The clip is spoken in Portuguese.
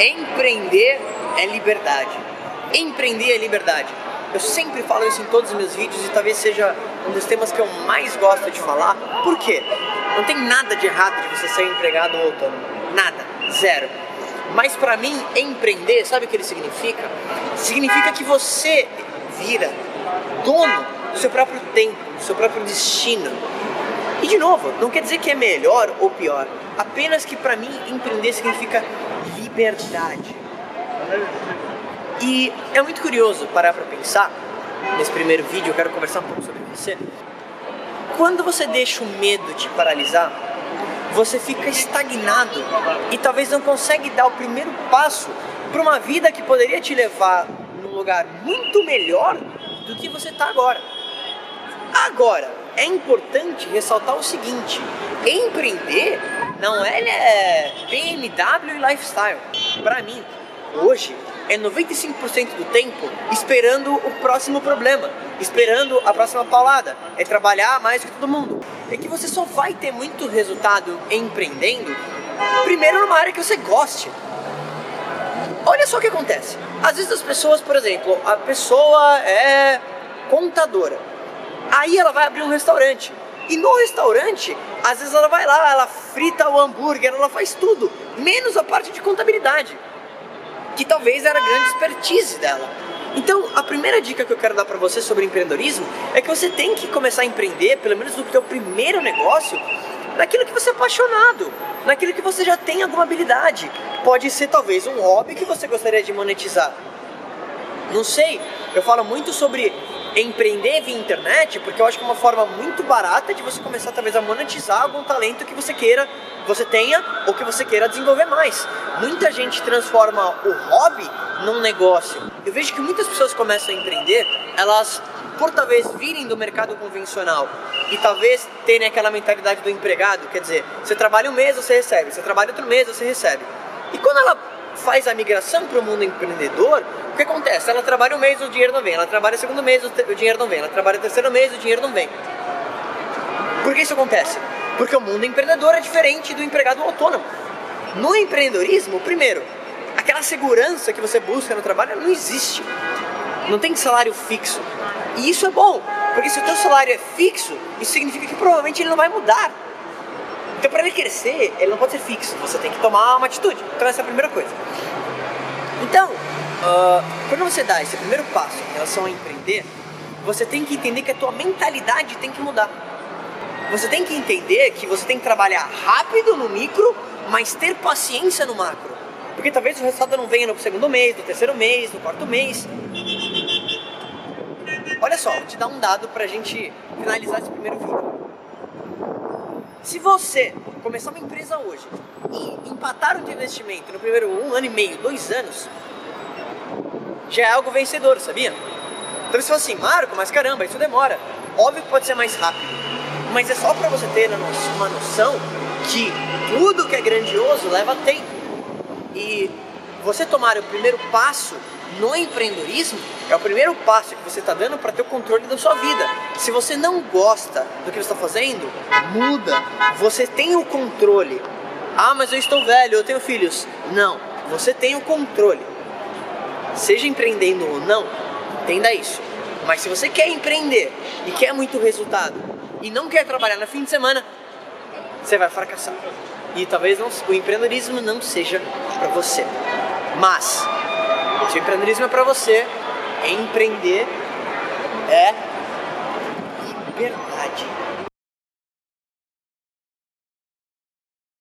Empreender é liberdade. Empreender é liberdade. Eu sempre falo isso em todos os meus vídeos e talvez seja um dos temas que eu mais gosto de falar. Por quê? Não tem nada de errado de você ser empregado ou autônomo. Nada. Zero. Mas para mim, empreender, sabe o que ele significa? Significa que você vira dono do seu próprio tempo, do seu próprio destino. E de novo, não quer dizer que é melhor ou pior. Apenas que para mim empreender significa liberdade. E é muito curioso parar para pensar. Nesse primeiro vídeo eu quero conversar um pouco sobre você. Quando você deixa o medo te paralisar, você fica estagnado e talvez não consegue dar o primeiro passo para uma vida que poderia te levar num lugar muito melhor do que você está agora. Agora, é importante ressaltar o seguinte: empreender não é BMW e lifestyle. Para mim, hoje é 95% do tempo esperando o próximo problema, esperando a próxima paulada, é trabalhar mais que todo mundo. É que você só vai ter muito resultado empreendendo, primeiro numa área que você goste. Olha só o que acontece. Às vezes as pessoas, por exemplo, a pessoa é contadora. Aí ela vai abrir um restaurante. E no restaurante, às vezes ela vai lá, ela frita o hambúrguer, ela faz tudo, menos a parte de contabilidade que talvez era a grande expertise dela. Então, a primeira dica que eu quero dar para você sobre empreendedorismo é que você tem que começar a empreender, pelo menos no seu primeiro negócio, naquilo que você é apaixonado, naquilo que você já tem alguma habilidade. Pode ser talvez um hobby que você gostaria de monetizar. Não sei, eu falo muito sobre empreender via internet, porque eu acho que é uma forma muito barata de você começar talvez a monetizar algum talento que você queira, você tenha ou que você queira desenvolver mais. Muita gente transforma o hobby num negócio. Eu vejo que muitas pessoas começam a empreender, elas por talvez virem do mercado convencional e talvez terem aquela mentalidade do empregado, quer dizer, você trabalha um mês, você recebe, você trabalha outro mês, você recebe. E quando ela faz a migração para o mundo empreendedor, o que acontece? Ela trabalha um mês, o dinheiro não vem. Ela trabalha o segundo mês, o dinheiro não vem. Ela trabalha o terceiro mês, o dinheiro não vem. Por que isso acontece? Porque o mundo empreendedor é diferente do empregado autônomo. No empreendedorismo, primeiro, aquela segurança que você busca no trabalho não existe. Não tem salário fixo. E isso é bom, porque se o teu salário é fixo, isso significa que provavelmente ele não vai mudar. Então, para ele crescer, ele não pode ser fixo. Você tem que tomar uma atitude. Então, essa é a primeira coisa. Então, uh, quando você dá esse primeiro passo em relação a empreender, você tem que entender que a tua mentalidade tem que mudar. Você tem que entender que você tem que trabalhar rápido no micro, mas ter paciência no macro. Porque talvez o resultado não venha no segundo mês, no terceiro mês, no quarto mês. Olha só, vou te dar um dado pra gente finalizar esse primeiro vídeo. Se você começar uma empresa hoje e empatar o teu investimento no primeiro um ano e meio, dois anos, já é algo vencedor, sabia? Então você fala assim, Marco, mas caramba, isso demora. Óbvio que pode ser mais rápido, mas é só para você ter uma noção que tudo que é grandioso leva tempo. E você tomar o primeiro passo no empreendedorismo é o primeiro passo que você está dando para ter o controle da sua vida. Se você não gosta do que você está fazendo, muda. Você tem o controle. Ah, mas eu estou velho, eu tenho filhos. Não, você tem o controle. Seja empreendendo ou não, entenda isso. Mas se você quer empreender e quer muito resultado e não quer trabalhar no fim de semana, você vai fracassar. E talvez não, o empreendedorismo não seja para você. Mas o empreendedorismo é para você, empreender é liberdade.